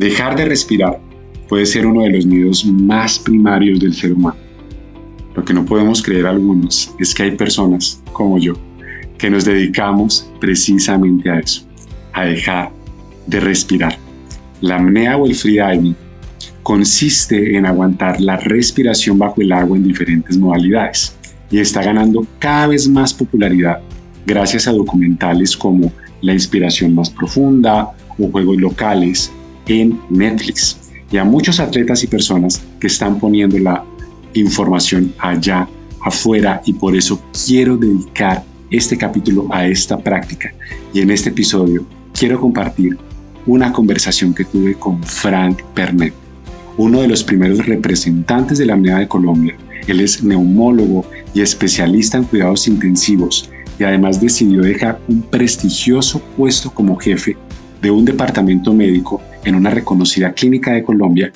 Dejar de respirar puede ser uno de los miedos más primarios del ser humano. Lo que no podemos creer algunos es que hay personas como yo que nos dedicamos precisamente a eso, a dejar de respirar. La apnea o el freediving consiste en aguantar la respiración bajo el agua en diferentes modalidades y está ganando cada vez más popularidad gracias a documentales como La inspiración más profunda o juegos locales en Netflix. Y a muchos atletas y personas que están poniendo la información allá afuera. Y por eso quiero dedicar este capítulo a esta práctica. Y en este episodio quiero compartir una conversación que tuve con Frank Pernet, uno de los primeros representantes de la apnea de Colombia. Él es neumólogo y especialista en cuidados intensivos y además decidió dejar un prestigioso puesto como jefe de un departamento médico en una reconocida clínica de Colombia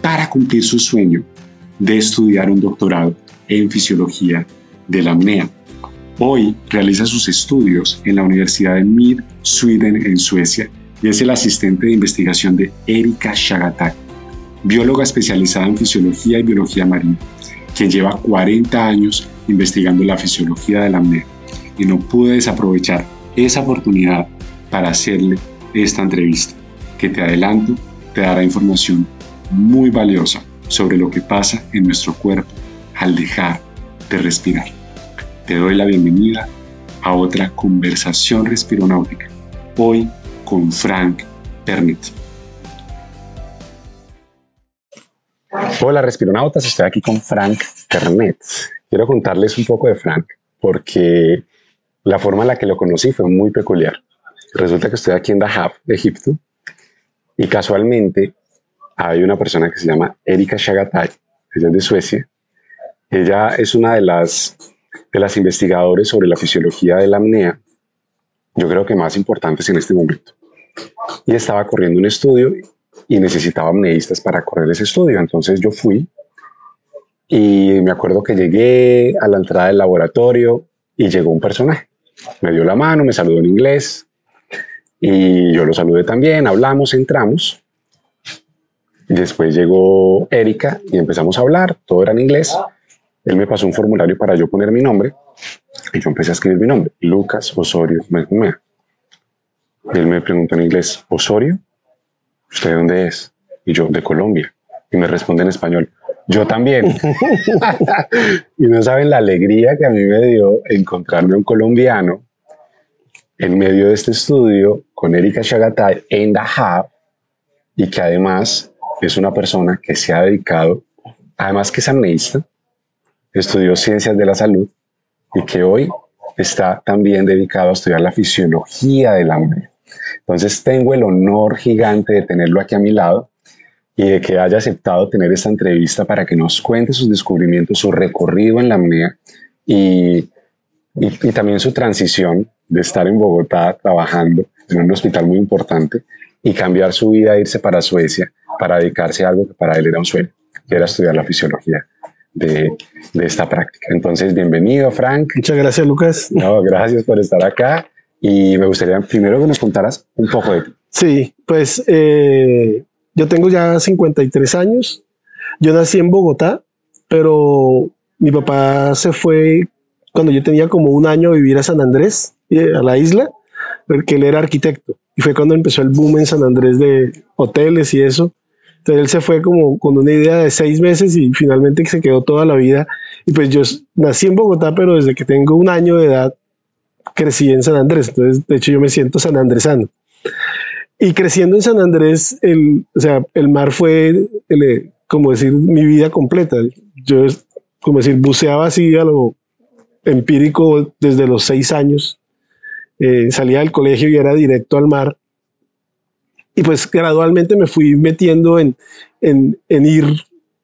para cumplir su sueño de estudiar un doctorado en fisiología de la apnea. Hoy realiza sus estudios en la Universidad de Mid Sweden en Suecia y es el asistente de investigación de Erika Shagatak, bióloga especializada en fisiología y biología marina, quien lleva 40 años investigando la fisiología de la apnea y no pude desaprovechar esa oportunidad para hacerle esta entrevista, que te adelanto, te dará información muy valiosa sobre lo que pasa en nuestro cuerpo al dejar de respirar. Te doy la bienvenida a otra conversación respironáutica, hoy con Frank Pernet. Hola respironautas, estoy aquí con Frank Pernet. Quiero contarles un poco de Frank porque la forma en la que lo conocí fue muy peculiar. Resulta que estoy aquí en Dahab, Egipto, y casualmente hay una persona que se llama Erika Shagatay, ella es de Suecia. Ella es una de las, de las investigadoras sobre la fisiología de la apnea, yo creo que más importantes en este momento. Y estaba corriendo un estudio y necesitaba apneístas para correr ese estudio. Entonces yo fui y me acuerdo que llegué a la entrada del laboratorio y llegó un personaje me dio la mano, me saludó en inglés y yo lo saludé también, hablamos, entramos. Y después llegó Erika y empezamos a hablar, todo era en inglés. Él me pasó un formulario para yo poner mi nombre y yo empecé a escribir mi nombre, Lucas Osorio Y él me preguntó en inglés, Osorio, ¿usted de dónde es? Y yo, de Colombia. Y me responde en español, yo también. y no saben la alegría que a mí me dio encontrarme un colombiano en medio de este estudio con Erika Chagatay en Dahab y que además es una persona que se ha dedicado, además que es amneista, estudió ciencias de la salud y que hoy está también dedicado a estudiar la fisiología del hambre. Entonces tengo el honor gigante de tenerlo aquí a mi lado y de que haya aceptado tener esta entrevista para que nos cuente sus descubrimientos, su recorrido en la apnea y, y, también su transición de estar en Bogotá trabajando en un hospital muy importante y cambiar su vida irse para Suecia para dedicarse a algo que para él era un sueño, que era estudiar la fisiología de, de esta práctica. Entonces, bienvenido, Frank. Muchas gracias, Lucas. No, gracias por estar acá. Y me gustaría primero que nos contaras un poco de ti. Sí, pues eh, yo tengo ya 53 años. Yo nací en Bogotá, pero mi papá se fue cuando yo tenía como un año a vivir a San Andrés, a la isla, porque él era arquitecto. Y fue cuando empezó el boom en San Andrés de hoteles y eso. Entonces él se fue como con una idea de seis meses y finalmente se quedó toda la vida. Y pues yo nací en Bogotá, pero desde que tengo un año de edad crecí en San Andrés. Entonces, de hecho, yo me siento sanandresano. Y creciendo en San Andrés, el, o sea, el mar fue, como decir, mi vida completa. Yo, como decir, buceaba así a lo empírico desde los seis años. Eh, salía del colegio y era directo al mar. Y pues gradualmente me fui metiendo en, en, en ir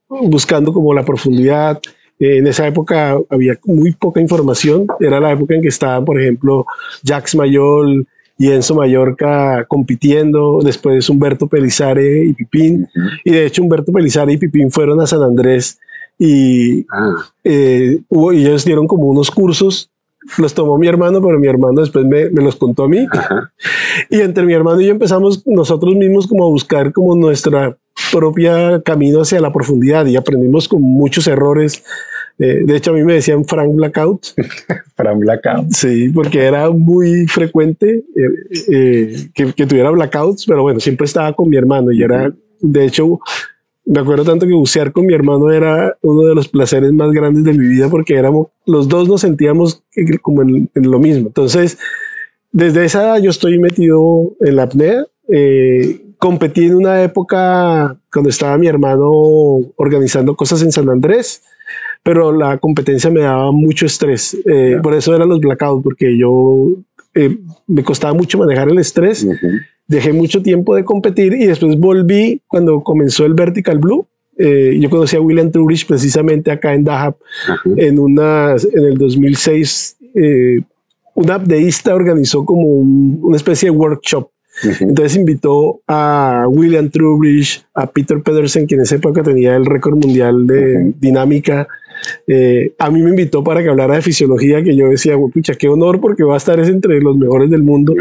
buscando como la profundidad. Eh, en esa época había muy poca información. Era la época en que estaban, por ejemplo, Jacques Mayol, y Enzo Mallorca compitiendo, después Humberto Pelizare y Pipín, y de hecho Humberto Pelizare y Pipín fueron a San Andrés y, ah. eh, hubo, y ellos dieron como unos cursos los tomó mi hermano, pero mi hermano después me, me los contó a mí. Y entre mi hermano y yo empezamos nosotros mismos como a buscar como nuestra propia camino hacia la profundidad y aprendimos con muchos errores. Eh, de hecho, a mí me decían Frank Blackout. Frank Blackout. Sí, porque era muy frecuente eh, eh, que, que, tuviera blackouts, pero bueno, siempre estaba con mi hermano y era, de hecho, me acuerdo tanto que bucear con mi hermano era uno de los placeres más grandes de mi vida porque éramos, los dos nos sentíamos como en, lo mismo. Entonces, desde esa edad yo estoy metido en la apnea. Eh, competí en una época cuando estaba mi hermano organizando cosas en San Andrés, pero la competencia me daba mucho estrés. Eh, por eso eran los blackouts, porque yo eh, me costaba mucho manejar el estrés dejé mucho tiempo de competir y después volví cuando comenzó el Vertical Blue. Eh, yo conocí a William Trubridge precisamente acá en Dahab en, una, en el 2006. Eh, una apneísta organizó como una especie de workshop. Entonces invitó a William Trubridge, a Peter Pedersen, quien en esa época tenía el récord mundial de dinámica. Eh, a mí me invitó para que hablara de fisiología, que yo decía, pucha, qué honor, porque va a estar es entre los mejores del mundo.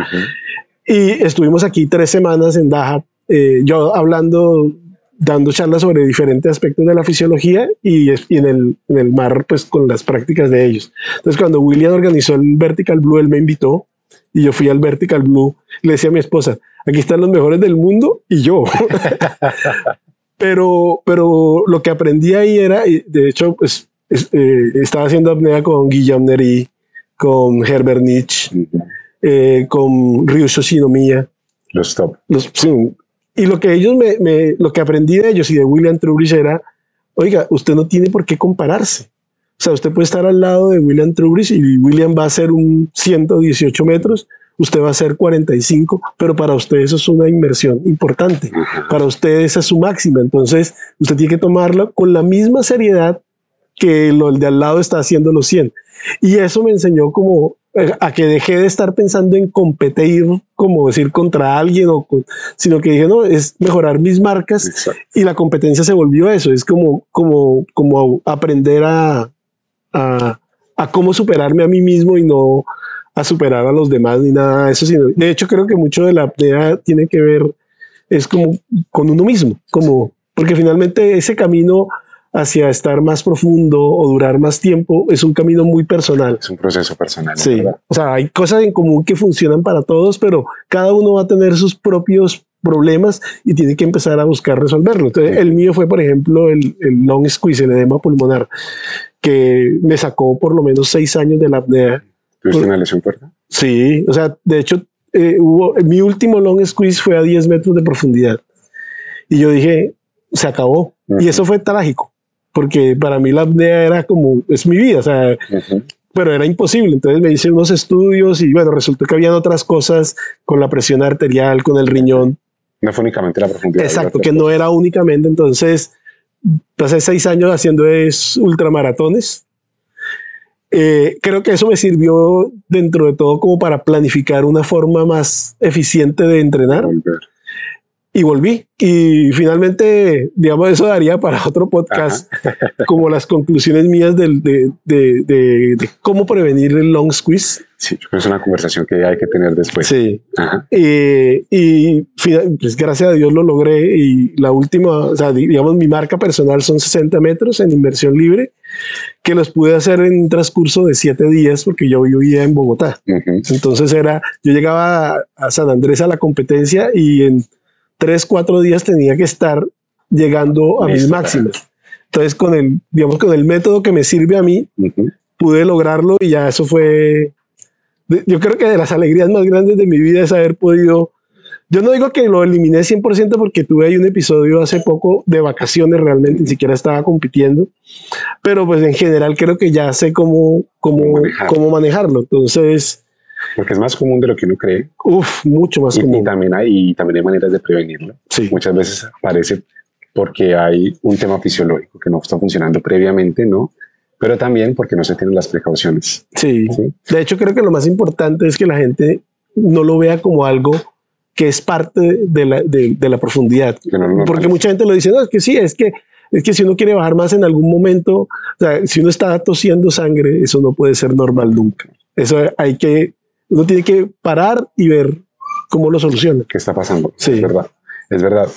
Y estuvimos aquí tres semanas en Daja, eh, yo hablando, dando charlas sobre diferentes aspectos de la fisiología y, en, el, en, el, mar, pues con las prácticas de ellos. Entonces, cuando William organizó el Vertical Blue, él me invitó y yo fui al Vertical Blue. Le decía a mi esposa, aquí están los mejores del mundo y yo. pero, pero lo que aprendí ahí era, de hecho, pues eh, estaba haciendo apnea con Guillaume Nery, con Herbert Nietzsche. Eh, con Ryu Shinomiya. Los top. Los, Y lo que ellos me, lo que aprendí de ellos y de William Trubridge era, oiga, usted no tiene por qué compararse. O sea, usted puede estar al lado de William Trubridge y William va a ser un 118 metros, usted va a ser 45, pero para usted eso es una inversión importante. Para usted esa es su máxima. Entonces, usted tiene que tomarlo con la misma seriedad que lo, el de al lado está haciendo los 100. Y eso me enseñó como a que dejé de estar pensando en competir, como decir, contra alguien, o sino que dije, no, es mejorar mis marcas y la competencia se volvió eso, es como, como, como aprender a, a, a, cómo superarme a mí mismo y no a superar a los demás ni nada de eso, sino, de hecho creo que mucho de la apnea tiene que ver, es como con uno mismo, como, porque finalmente ese camino hacia estar más profundo o durar más tiempo es un camino muy personal. Es un proceso personal. Sí. O sea, hay cosas en común que funcionan para todos, pero cada uno va a tener sus propios problemas y tiene que empezar a buscar resolverlo. Entonces, el mío fue, por ejemplo, el, long squeeze, el edema pulmonar, que me sacó por lo menos seis años de la apnea. ¿Tuviste una lesión fuerte? Sí, o sea, de hecho, eh, hubo, mi último long squeeze fue a 10 metros de profundidad. Y yo dije, se acabó. Y eso fue trágico porque para mí la apnea era como, es mi vida, o sea, pero era imposible. Entonces me hice unos estudios y bueno, resultó que habían otras cosas con la presión arterial, con el riñón. No fue únicamente la profundidad. Exacto, que no era únicamente. Entonces, pasé seis años haciendo es ultramaratones. Eh, creo que eso me sirvió dentro de todo como para planificar una forma más eficiente de entrenar y volví. Y finalmente, digamos, eso daría para otro podcast, como las conclusiones mías de, de, de, de, cómo prevenir el long squeeze. Sí, yo creo que es una conversación que hay que tener después. Sí. y pues, gracias a Dios lo logré. Y la última, o sea, digamos, mi marca personal son 60 metros en inversión libre, que los pude hacer en un transcurso de siete días porque yo vivía en Bogotá. Entonces era, yo llegaba a San Andrés a la competencia y en tres, cuatro días tenía que estar llegando a mis máximas. Entonces, con el, digamos, con el método que me sirve a mí, pude lograrlo y ya eso fue, yo creo que de las alegrías más grandes de mi vida es haber podido, yo no digo que lo eliminé 100% porque tuve ahí un episodio hace poco de vacaciones realmente, ni siquiera estaba compitiendo, pero pues en general creo que ya sé cómo, cómo, cómo manejarlo. Entonces, porque es más común de lo que uno cree. Uf, mucho más común. Y también, hay, también hay maneras de prevenirlo. Sí. Muchas veces aparece porque hay un tema fisiológico que no está funcionando previamente, ¿no? Pero también porque no se tienen las precauciones. Sí. De hecho, creo que lo más importante es que la gente no lo vea como algo que es parte de la, de, la profundidad. porque mucha gente lo dice, no, es que sí, es que es que si uno quiere bajar más en algún momento, o sea, si uno está tosiendo sangre, eso no puede ser normal nunca. Eso hay que, uno tiene que parar y ver cómo lo soluciona. ¿Qué está pasando? Sí. Es verdad, es verdad.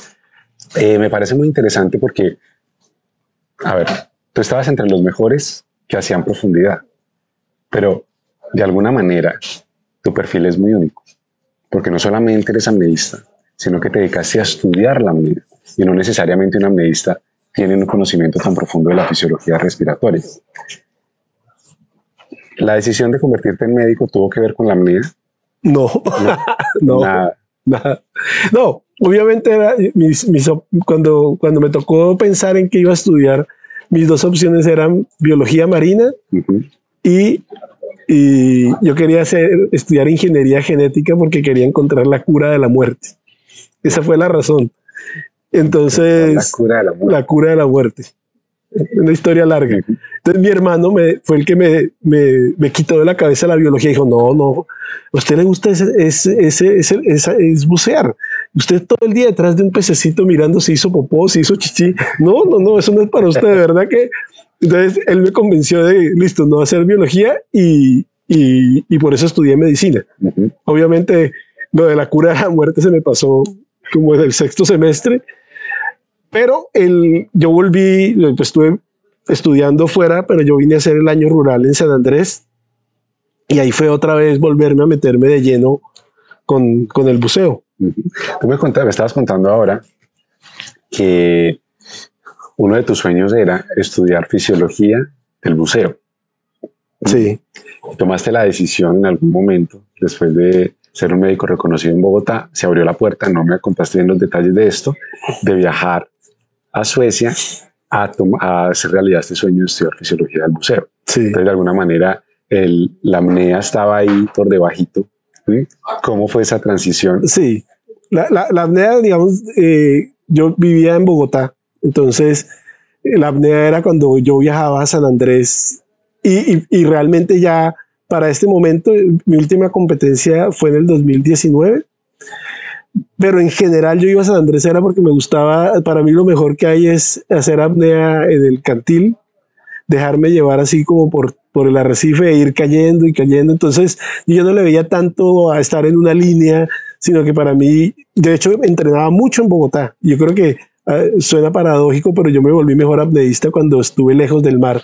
Eh, me parece muy interesante porque, a ver, tú estabas entre los mejores que hacían profundidad, pero de alguna manera tu perfil es muy único, porque no solamente eres amnedista, sino que te dedicaste a estudiar la apnea y no necesariamente un amnedista tiene un conocimiento tan profundo de la fisiología respiratoria. ¿La decisión de convertirte en médico tuvo que ver con la apnea? No, no, Nada. nada. No, obviamente era mis- mis cuando, cuando me tocó pensar en que iba a estudiar, mis dos opciones eran biología marina y, y yo quería hacer, estudiar ingeniería genética porque quería encontrar la cura de la muerte. Esa fue la razón. La Entonces, cura de la muerte. la cura de la muerte. Una historia larga. Entonces mi hermano me, fue el que me, me, me quitó de la cabeza la biología. Dijo, no, no, a usted le gusta ese, ese, ese, ese- es bucear. Usted todo el día detrás de un pececito mirando si hizo popó, si hizo chichi. No, no, no, eso no es para usted, de verdad que... Entonces él me convenció de, listo, no hacer biología y, y, y por eso estudié medicina. Ujú. Obviamente lo de la cura de la muerte se me pasó como en el sexto semestre, pero el, yo volví, estuve estudiando fuera, pero yo vine a hacer el año rural en San Andrés y ahí fue otra vez volverme a meterme de lleno con, con el buceo. Tú me, contabas, me estabas contando ahora que uno de tus sueños era estudiar fisiología del buceo. Sí, Tomaste la decisión en algún momento, después de ser un médico reconocido en Bogotá, se abrió la puerta, no me contaste bien los detalles de esto, de viajar a Suecia a, a hacer realidad este sueño de estudiar fisiología del buceo. sí. Entonces, de alguna manera, el, la apnea estaba ahí por debajito. ¿sí? ¿Cómo fue esa transición? Sí, la, la, la apnea, digamos, eh, yo vivía en Bogotá, entonces eh, la apnea era cuando yo viajaba a San Andrés y, y- y realmente ya para este momento mi última competencia fue en el 2019, pero en general yo iba a San Andrés era porque me gustaba, para mí lo mejor que hay es hacer apnea en el cantil, dejarme llevar así como por, por el arrecife e ir cayendo y cayendo, entonces yo no le veía tanto a estar en una línea, sino que para mí, de hecho, entrenaba mucho en Bogotá. Yo creo que eh, suena paradójico, pero yo me volví mejor apneísta cuando estuve lejos del mar,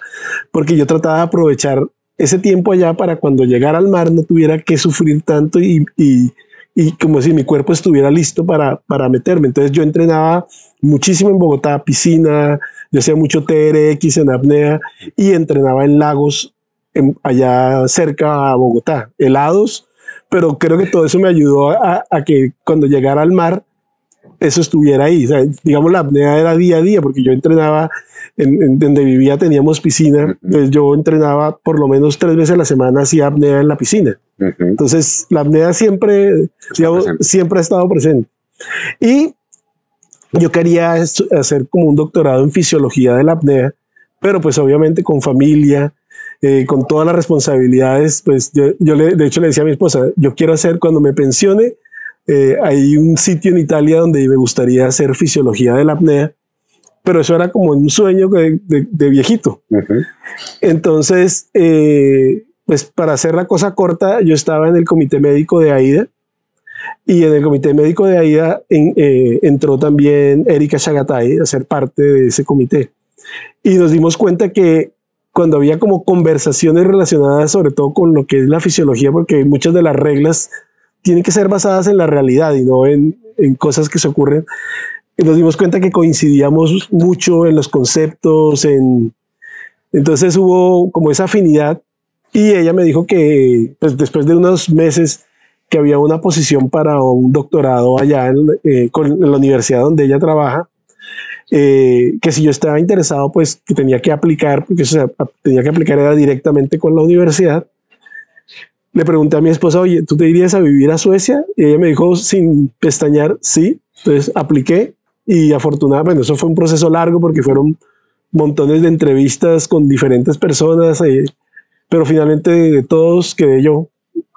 porque yo trataba de aprovechar ese tiempo allá para cuando llegara al mar no tuviera que sufrir tanto y, y, y como si mi cuerpo estuviera listo para, para meterme. Entonces yo entrenaba muchísimo en Bogotá, piscina, yo hacía mucho TRX en apnea y entrenaba en lagos allá cerca a Bogotá, helados, pero creo que todo eso me ayudó a que cuando llegara al mar, eso estuviera ahí. O sea, digamos, la apnea era día a día, porque yo entrenaba en, en donde vivía, teníamos piscina, entonces yo entrenaba por lo menos tres veces a la semana, hacía apnea en la piscina. Entonces, la apnea siempre, digamos, siempre ha estado presente. Y yo quería hacer como un doctorado en fisiología de la apnea, pero pues obviamente con familia, eh, con todas las responsabilidades, pues yo, yo le, de hecho le decía a mi esposa, yo quiero hacer cuando me pensione, eh, hay un sitio en Italia donde me gustaría hacer fisiología de la apnea, pero eso era como un sueño de- de- de viejito. Ujú. Entonces, eh, pues para hacer la cosa corta, yo estaba en el comité médico de AIDA y en el comité médico de AIDA en- eh, entró también Erika Chagatay a ser parte de ese comité. Y nos dimos cuenta que cuando había como conversaciones relacionadas sobre todo con lo que es la fisiología, porque muchas de las reglas tienen que ser basadas en la realidad y no en, en cosas que se ocurren, y nos dimos cuenta que coincidíamos mucho en los conceptos, en, entonces hubo como esa afinidad y ella me dijo que pues, después de unos meses que había una posición para un doctorado allá en, eh, con- en la universidad donde ella trabaja, eh, que si yo estaba interesado, pues que tenía que aplicar, porque o sea, tenía que aplicar era directamente con la universidad. Le pregunté a mi esposa, oye, ¿tú te irías a vivir a Suecia? Y ella me dijo sin pestañear, sí. Entonces apliqué y afortunadamente, bueno, eso fue un proceso largo porque fueron montones de entrevistas con diferentes personas, eh, pero finalmente de todos quedé yo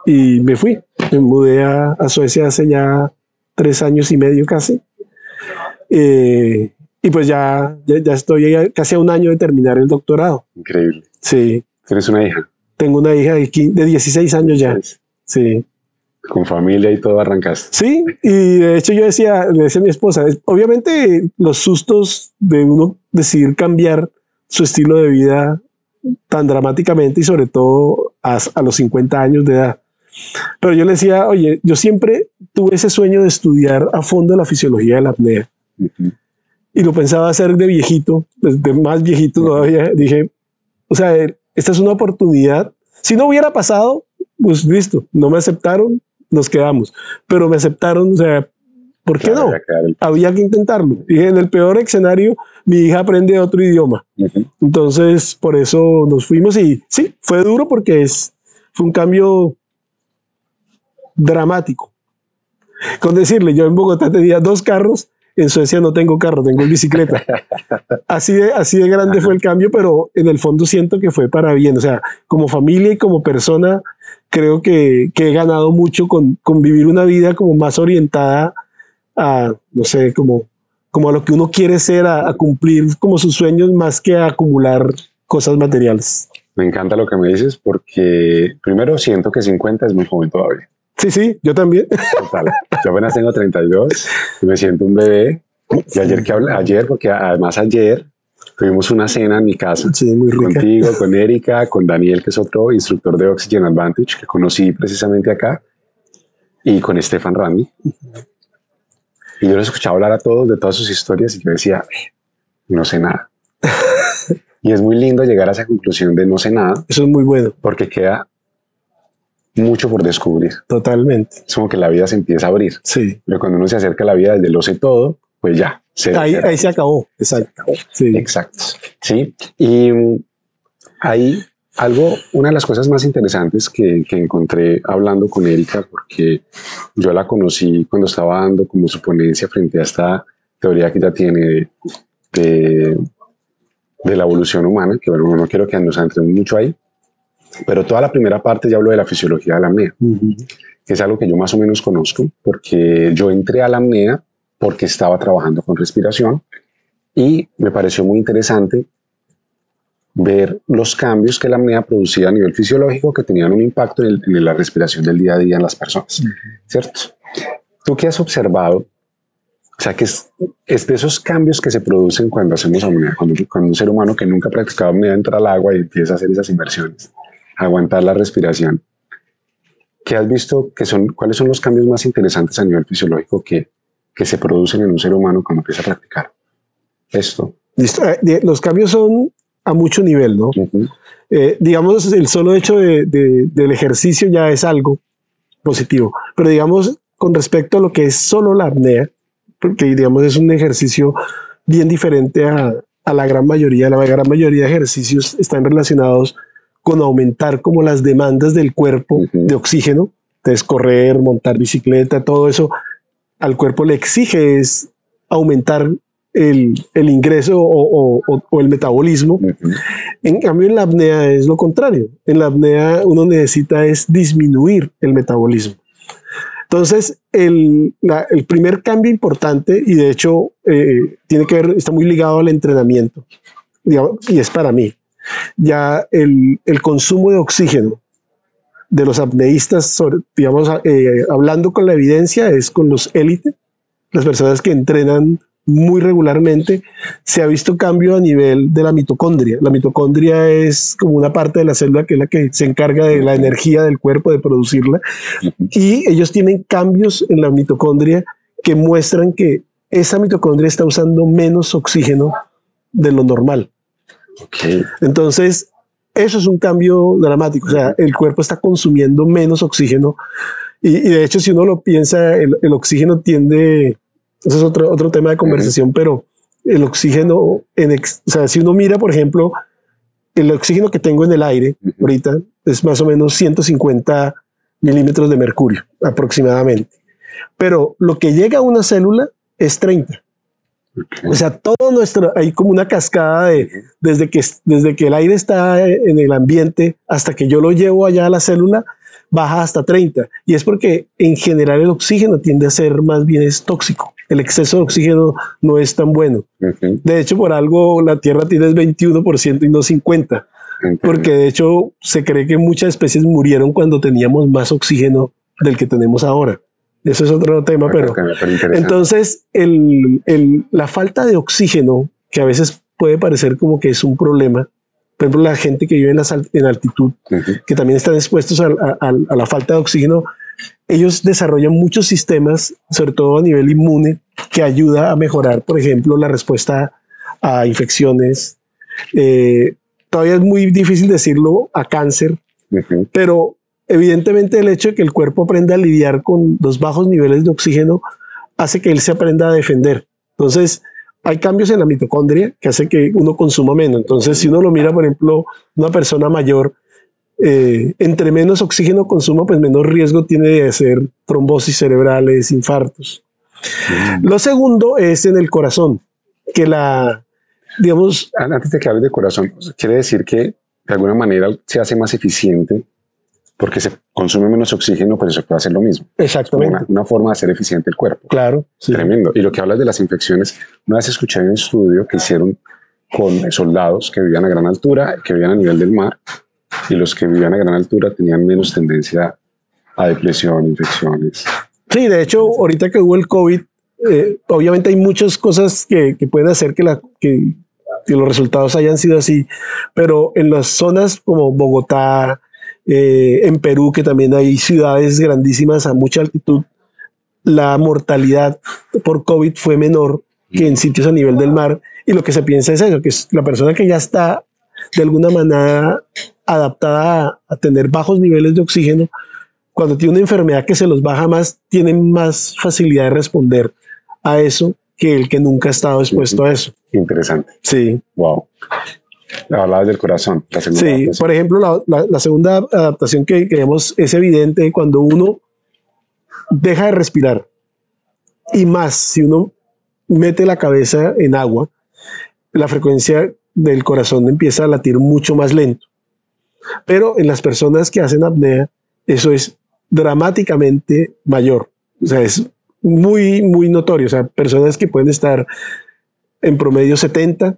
y me fui. Me mudé a, a Suecia hace ya tres años y medio casi. Eh, y pues ya, ya, ya estoy casi a un año de terminar el doctorado. Increíble. Sí, Tienes una hija. Tengo una hija de, 15 de 16 años ya. Sí. con familia y todo arrancaste. Sí, y de hecho yo decía, le decía a mi esposa, es- obviamente los sustos de uno decidir cambiar su estilo de vida tan dramáticamente y sobre todo a, a los 50 años de edad. Pero yo le decía, oye, yo siempre tuve ese sueño de estudiar a fondo la fisiología de la apnea Ujú. y lo pensaba hacer de viejito, de más viejito todavía. Dije, o sea, esta es una oportunidad. Si no hubiera pasado, pues listo, no me aceptaron, nos quedamos. Pero me aceptaron, o sea, ¿por qué Claro, no? Había que intentarlo. Y en el peor escenario, mi hija aprende otro idioma. Entonces, por eso nos fuimos y sí, fue duro porque es, fue un cambio dramático. Con decirle, yo en Bogotá tenía dos carros, en Suecia no tengo carro, tengo bicicleta. Así de, así de grande fue el cambio, pero en el fondo siento que fue para bien. O sea, como familia y como persona, creo que, que he ganado mucho con, con vivir una vida como más orientada a, no sé, como, como a lo que uno quiere ser, a, a cumplir como sus sueños más que a acumular cosas materiales. Me encanta lo que me dices porque primero siento que 50 es muy joven todavía. Sí, sí, yo también. Total. Yo apenas tengo 32 y me siento un bebé. Y ayer que hablé, ayer, porque además ayer tuvimos una cena en mi casa Sí, muy rica. contigo, con Erika, con Daniel, que es otro instructor de Oxygen Advantage que conocí precisamente acá, y con Stefan Randy. Y yo les escuchaba hablar a todos de todas sus historias y yo decía, "Eh, no sé nada. y es muy lindo llegar a esa conclusión de no sé nada, Eso es muy bueno, porque queda mucho por descubrir. totalmente. Es como que la vida se empieza a abrir. Sí. Pero cuando uno se acerca a la vida desde lo sé todo, pues ya. Se Ahí, ahí se acabó. Exacto. Sí. Exacto. Sí. Y mm, hay algo, una de las cosas más interesantes que, que encontré hablando con Erika, porque yo la conocí cuando estaba dando como su ponencia frente a esta teoría que ella tiene de, de, de la evolución humana, que bueno, no quiero que nos entremos mucho ahí, pero toda la primera parte ya habló de la fisiología de la apnea Ujú. que es algo que yo más o menos conozco, porque yo entré a la apnea porque estaba trabajando con respiración y me pareció muy interesante ver los cambios que la apnea producía a nivel fisiológico que tenían un impacto en, el- en la respiración del día a día en las personas, ¿cierto? ¿Tú qué has observado? O sea, que es, es de esos cambios que se producen cuando hacemos apnea, cuando, cuando un ser humano que nunca ha practicado apnea entra al agua y empieza a hacer esas inversiones, aguantar la respiración. ¿Qué has visto? Que son, ¿Cuáles son los cambios más interesantes a nivel fisiológico que, que se producen en un ser humano cuando empieza a practicar esto? Eh, Los cambios son a mucho nivel, ¿no? Eh, digamos, el solo hecho de- de- del ejercicio ya es algo positivo. Pero digamos, con respecto a lo que es solo la apnea, porque digamos es un ejercicio bien diferente a, a la gran mayoría. La gran mayoría de ejercicios están relacionados con aumentar como las demandas del cuerpo de oxígeno. Entonces, correr, montar bicicleta, todo eso al cuerpo le exige es aumentar el, el ingreso o- o- o- o el metabolismo Ujú. en cambio, en la apnea es lo contrario. En la apnea uno necesita es disminuir el metabolismo. Entonces, el, la- el primer cambio importante, y de hecho eh, tiene que ver, está muy ligado al entrenamiento, y es para mí, ya el, el consumo de oxígeno de los apneístas, digamos, eh, hablando con la evidencia, es con los élite, las personas que entrenan muy regularmente, se ha visto cambio a nivel de la mitocondria. La mitocondria es como una parte de la célula que es la que se encarga de la energía del cuerpo, de producirla. Y ellos tienen cambios en la mitocondria que muestran que esa mitocondria está usando menos oxígeno de lo normal. Entonces, eso es un cambio dramático. O sea, el cuerpo está consumiendo menos oxígeno. Y, y de hecho, si uno lo piensa, el, el oxígeno tiende, eso es otro, otro tema de conversación, pero el oxígeno, en ex- o sea, si uno mira, por ejemplo, el oxígeno que tengo en el aire ahorita es más o menos 150 milímetros de mercurio aproximadamente. Pero lo que llega a una célula es 30. O sea, todo nuestro, hay como una cascada de, desde que, desde que el aire está en el ambiente hasta que yo lo llevo allá a la célula, baja hasta 30. Y es porque en general el oxígeno tiende a ser más bien es tóxico. El exceso de oxígeno no es tan bueno. De hecho, por algo la Tierra tiene el 21% y no 50%, porque de hecho se cree que muchas especies murieron cuando teníamos más oxígeno del que tenemos ahora. Eso es otro tema, pero, entonces la falta de oxígeno, que a veces puede parecer como que es un problema, por ejemplo, la gente que vive en, en altitud, que también están expuestos a, a, la falta de oxígeno, ellos desarrollan muchos sistemas, sobre todo a nivel inmune, que ayuda a mejorar, por ejemplo, la respuesta a infecciones. Eh, todavía es muy difícil decirlo a cáncer, pero evidentemente el hecho de que el cuerpo aprenda a lidiar con los bajos niveles de oxígeno hace que él se aprenda a defender. Entonces, hay cambios en la mitocondria que hace que uno consuma menos. Entonces, si uno lo mira, por ejemplo, una persona mayor, eh, entre menos oxígeno consuma, pues menos riesgo tiene de hacer trombosis cerebrales, infartos. Lo segundo es en el corazón, que la, digamos... Antes de que hables de corazón, quiere decir que de alguna manera se hace más eficiente porque se consume menos oxígeno, pero se puede hacer lo mismo. Exactamente. Una, forma de ser eficiente el cuerpo. Claro. Tremendo. Y lo que hablas de las infecciones, una vez escuché un estudio que hicieron con soldados que vivían a gran altura, que vivían a nivel del mar, y los que vivían a gran altura tenían menos tendencia a depresión, infecciones. Sí, de hecho, ahorita que hubo el COVID, eh, obviamente hay muchas cosas que, que pueden hacer que, la, que, que, los resultados hayan sido así, pero en las zonas como Bogotá, eh, en Perú, que también hay ciudades grandísimas a mucha altitud, la mortalidad por COVID fue menor que en sitios a nivel del mar. Y lo que se piensa es eso, que es la persona que ya está de alguna manera adaptada a, tener bajos niveles de oxígeno, cuando tiene una enfermedad que se los baja más, tiene más facilidad de responder a eso que el que nunca ha estado expuesto a eso. Interesante. Sí. Wow. Hablabas del corazón. sí, por ejemplo, la, segunda adaptación que, vemos es evidente cuando uno deja de respirar y más si uno mete la cabeza en agua, la frecuencia del corazón empieza a latir mucho más lento. Pero en las personas que hacen apnea, eso es dramáticamente mayor. O sea, es muy, muy notorio. O sea, personas que pueden estar en promedio 70,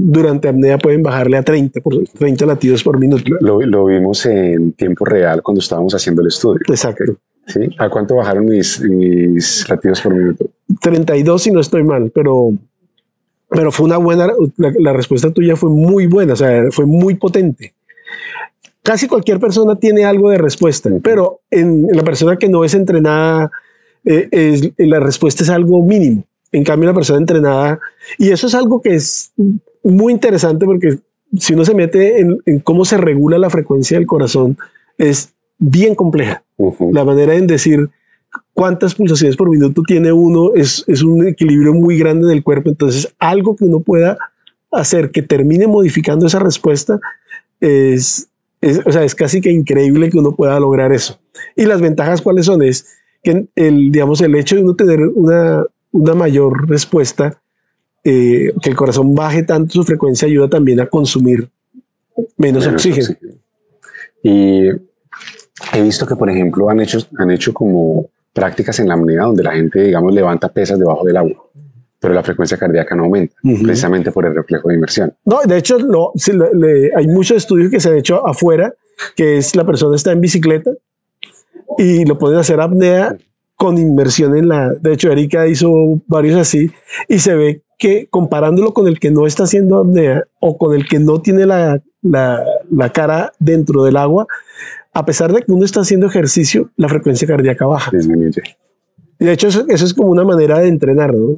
durante apnea pueden bajarle a 30, por 30 latidos por minuto. Lo, lo, vimos en tiempo real cuando estábamos haciendo el estudio. Exacto. ¿Sí? ¿A cuánto bajaron mis, mis latidos por minuto? 32 si no estoy mal, pero, pero fue una buena, la, respuesta tuya fue muy buena, o sea, fue muy potente. Casi cualquier persona tiene algo de respuesta, pero en, la persona que no es entrenada, eh, es, la respuesta es algo mínimo. En cambio, la persona entrenada, y eso es algo que es muy interesante porque si uno se mete en, cómo se regula la frecuencia del corazón, es bien compleja. La manera en decir cuántas pulsaciones por minuto tiene uno es, es un equilibrio muy grande del cuerpo. Entonces, algo que uno pueda hacer que termine modificando esa respuesta es, es, o sea, es casi que increíble que uno pueda lograr eso. Y las ventajas cuáles son es que el, digamos, el hecho de uno tener una, una mayor respuesta eh, que el corazón baje tanto su frecuencia ayuda también a consumir menos, oxígeno. Y he visto que, por ejemplo, han hecho, han hecho como prácticas en la apnea donde la gente, digamos, levanta pesas debajo del agua, pero la frecuencia cardíaca no aumenta, precisamente por el reflejo de inmersión. No, de hecho, no, hay muchos estudios que se han hecho afuera, que es la persona está en bicicleta y lo pueden hacer apnea con inmersión en la... De hecho, Erika hizo varios así y se ve que comparándolo con el que no está haciendo apnea o con el que no tiene la, cara dentro del agua, a pesar de que uno está haciendo ejercicio, la frecuencia cardíaca baja. De hecho, eso, es como una manera de entrenar, ¿no?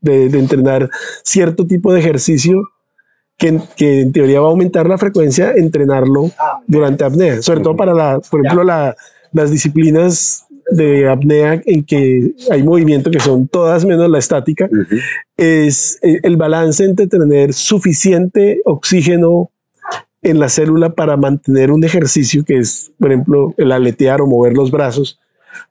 de, entrenar cierto tipo de ejercicio que, que, en teoría va a aumentar la frecuencia, entrenarlo durante apnea, sobre todo para, la, por ejemplo, las disciplinas de apnea en que hay movimiento que son todas menos la estática, es eh, el balance entre tener suficiente oxígeno en la célula para mantener un ejercicio que es, por ejemplo, el aletear o mover los brazos,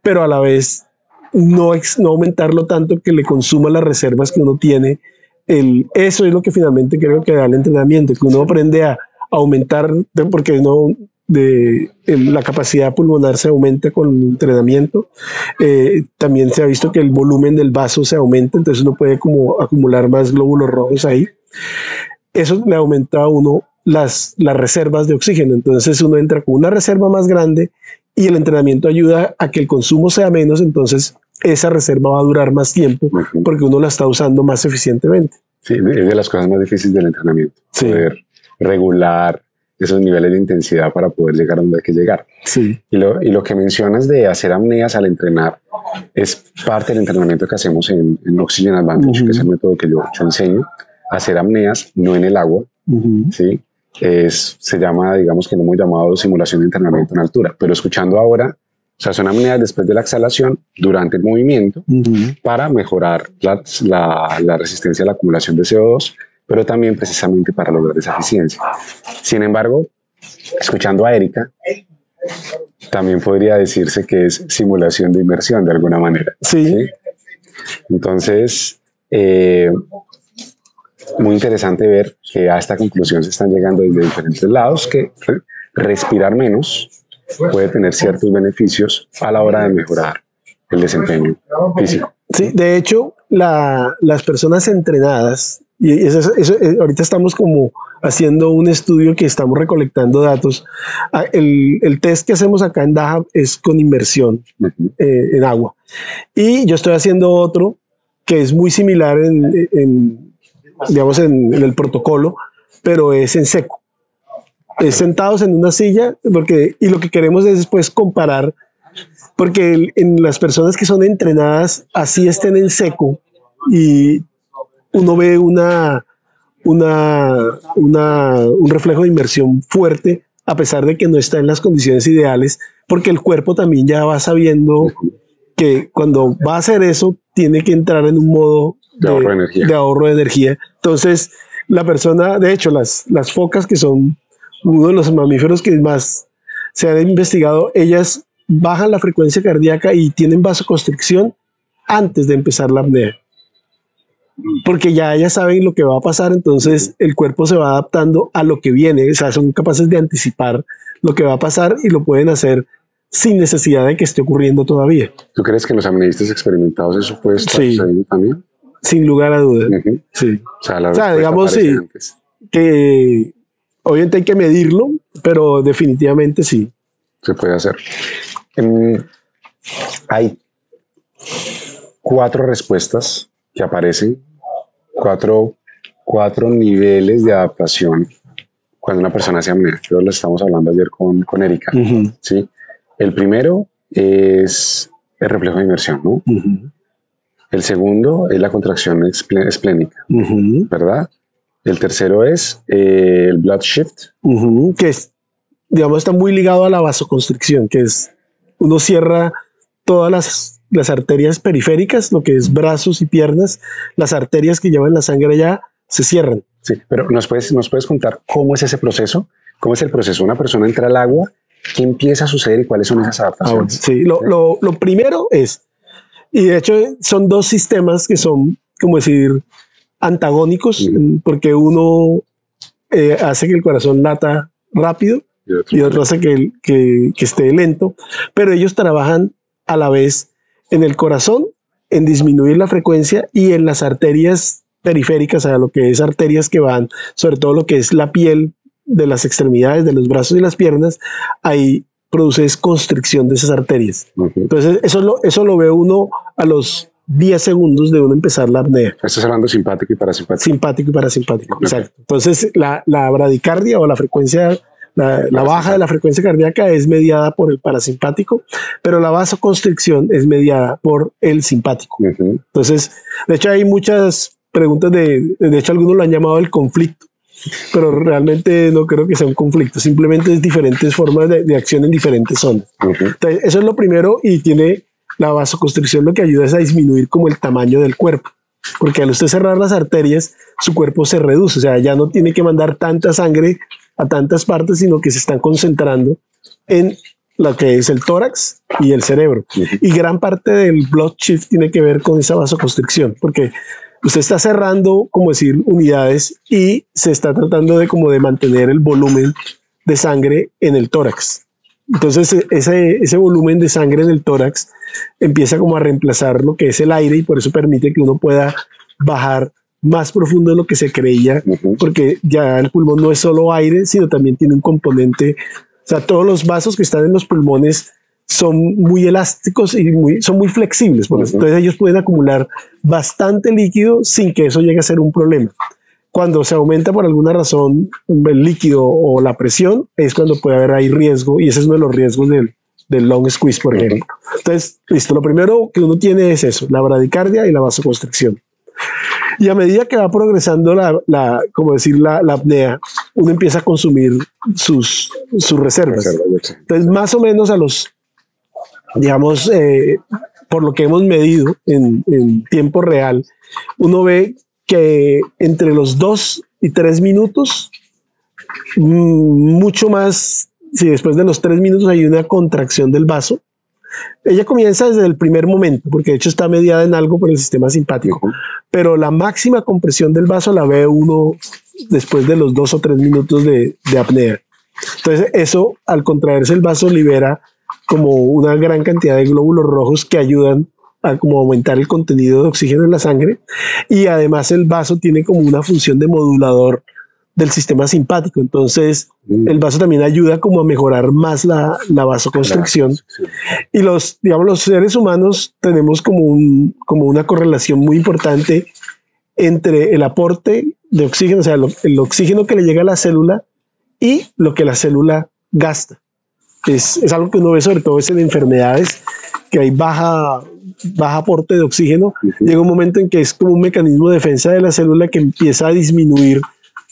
pero a la vez no, no aumentarlo tanto que le consuma las reservas que uno tiene. El, eso es lo que finalmente creo que da el entrenamiento, que uno aprende a aumentar, porque no, de la capacidad pulmonar se aumenta con el entrenamiento. Eh, también se ha visto que el volumen del vaso se aumenta, entonces uno puede como acumular más glóbulos rojos ahí. Eso le aumenta a uno las, las reservas de oxígeno. Entonces uno entra con una reserva más grande y el entrenamiento ayuda a que el consumo sea menos, entonces esa reserva va a durar más tiempo porque uno la está usando más eficientemente. Sí, es de las cosas más difíciles del entrenamiento, poder regular esos niveles de intensidad para poder llegar a donde hay que llegar. Sí. Y lo, y lo que mencionas de hacer apneas al entrenar es parte del entrenamiento que hacemos en, en Oxygen Advantage, que es el método que yo, yo enseño. Hacer apneas no en el agua, ¿sí? Es, se llama, digamos que no hemos llamado simulación de entrenamiento en altura, pero escuchando ahora, o sea, son apneas después de la exhalación durante el movimiento para mejorar la, la, la resistencia a la acumulación de CO2 pero también precisamente para lograr esa eficiencia. Sin embargo, escuchando a Erika, también podría decirse que es simulación de inmersión de alguna manera. Sí. Entonces, eh, muy interesante ver que a esta conclusión se están llegando desde diferentes lados, que respirar menos puede tener ciertos beneficios a la hora de mejorar el desempeño físico. Sí, de hecho, la, las personas entrenadas y eso, eso, eh, ahorita estamos como haciendo un estudio que estamos recolectando datos. Ah, el, el test que hacemos acá en Dahab es con inmersión eh, en agua. Y yo estoy haciendo otro que es muy similar en, en digamos, en, en, el protocolo, pero es en seco. Es sentados en una silla, porque, y lo que queremos es después comparar, porque en las personas que son entrenadas así estén en seco y uno ve una, una, una, un reflejo de inmersión fuerte, a pesar de que no está en las condiciones ideales, porque el cuerpo también ya va sabiendo que cuando va a hacer eso, tiene que entrar en un modo de, de, ahorro, de energía. de ahorro de energía. Entonces, la persona, de hecho, las, las focas, que son uno de los mamíferos que más se han investigado, ellas bajan la frecuencia cardíaca y tienen vasoconstricción antes de empezar la apnea porque ya ya saben lo que va a pasar, entonces el cuerpo se va adaptando a lo que viene, o sea, son capaces de anticipar lo que va a pasar y lo pueden hacer sin necesidad de que esté ocurriendo todavía. ¿Tú crees que los amneístas experimentados eso puede estar Sí. sucediendo también? Sin lugar a dudas. Ujú. Sí. O sea, la O sea, digamos, sí. antes. Que obviamente hay que medirlo, pero definitivamente sí. se puede hacer. Em, hay cuatro respuestas que aparecen, cuatro, cuatro niveles de adaptación cuando una persona se apnea. Yo lo estamos hablando ayer con, con Erika. Ujú, ¿sí? El primero es el reflejo de inmersión, ¿no? ujú, El segundo es la contracción esplénica, ujú, ¿verdad? El tercero es eh, el blood shift, que es, digamos, está muy ligado a la vasoconstricción, que es uno cierra todas las, las arterias periféricas, lo que es brazos y piernas, las arterias que llevan la sangre allá se cierran. Sí, pero ¿nos puedes, ¿nos puedes contar cómo es ese proceso? ¿Cómo es el proceso? Una persona entra al agua, ¿qué empieza a suceder y cuáles son esas Ah, adaptaciones? sí, lo, lo- lo primero es, y de hecho son dos sistemas que son, como decir, antagónicos, porque uno eh, hace que el corazón lata rápido Y otro- y otro hace que, que esté lento, pero ellos trabajan a la vez en el corazón, en disminuir la frecuencia y en las arterias periféricas, o sea, lo que es arterias que van, sobre todo lo que es la piel de las extremidades, de los brazos y las piernas, ahí produces constricción de esas arterias. Entonces, eso lo, eso lo ve uno a los 10 segundos de uno empezar la apnea, Estás hablando simpático y parasimpático. simpático y parasimpático. Ok. Exacto. Entonces, la, la bradicardia o la frecuencia, la, la baja de la frecuencia cardíaca es mediada por el parasimpático, pero la vasoconstricción es mediada por el simpático. Entonces, de hecho, hay muchas preguntas de, de hecho, algunos lo han llamado el conflicto, pero realmente no creo que sea un conflicto, simplemente es diferentes formas de, de acción en diferentes zonas. Entonces, eso es lo primero y tiene la vasoconstricción lo que ayuda es a disminuir como el tamaño del cuerpo. Porque al usted cerrar las arterias, su cuerpo se reduce, o sea, ya no tiene que mandar tanta sangre a tantas partes, sino que se están concentrando en lo que es el tórax y el cerebro. Y gran parte del blood shift tiene que ver con esa vasoconstricción, porque usted está cerrando, como decir, unidades y se está tratando de como de mantener el volumen de sangre en el tórax. Entonces, e- ese, ese volumen de sangre en el tórax empieza como a reemplazar lo que es el aire y por eso permite que uno pueda bajar más profundo de lo que se creía, porque ya el pulmón no es solo aire, sino también tiene un componente, o sea, todos los vasos que están en los pulmones son muy elásticos y muy, son muy flexibles, por entonces ellos pueden acumular bastante líquido sin que eso llegue a ser un problema. Cuando se aumenta por alguna razón el líquido o la presión, es cuando puede haber ahí riesgo y ese es uno de los riesgos del, del long squeeze, por ejemplo. Entonces, listo, lo primero que uno tiene es eso, la bradicardia y la vasoconstricción. Y a medida que va progresando la, la como decir, la, la apnea, uno empieza a consumir sus, sus reservas. Entonces, más o menos a los, digamos, eh, por lo que hemos medido en, en tiempo real, uno ve que entre los dos y tres minutos, mm, mucho más, si después de los tres minutos hay una contracción del vaso, ella comienza desde el primer momento, porque de hecho está mediada en algo por el sistema simpático, pero la máxima compresión del vaso la ve uno después de los dos o tres minutos de, de apnea. Entonces, eso al contraerse el vaso libera como una gran cantidad de glóbulos rojos que ayudan a como aumentar el contenido de oxígeno en la sangre y además el vaso tiene como una función de modulador del sistema simpático. Entonces, el vaso también ayuda como a mejorar más la, la vasoconstricción. Sí. Y los, digamos, los seres humanos tenemos como, un, como una correlación muy importante entre el aporte de oxígeno, o sea, lo- el oxígeno que le llega a la célula y lo que la célula gasta. Es, es algo que uno ve sobre todo es en enfermedades que hay baja, baja aporte de oxígeno. Llega un momento en que es como un mecanismo de defensa de la célula que empieza a disminuir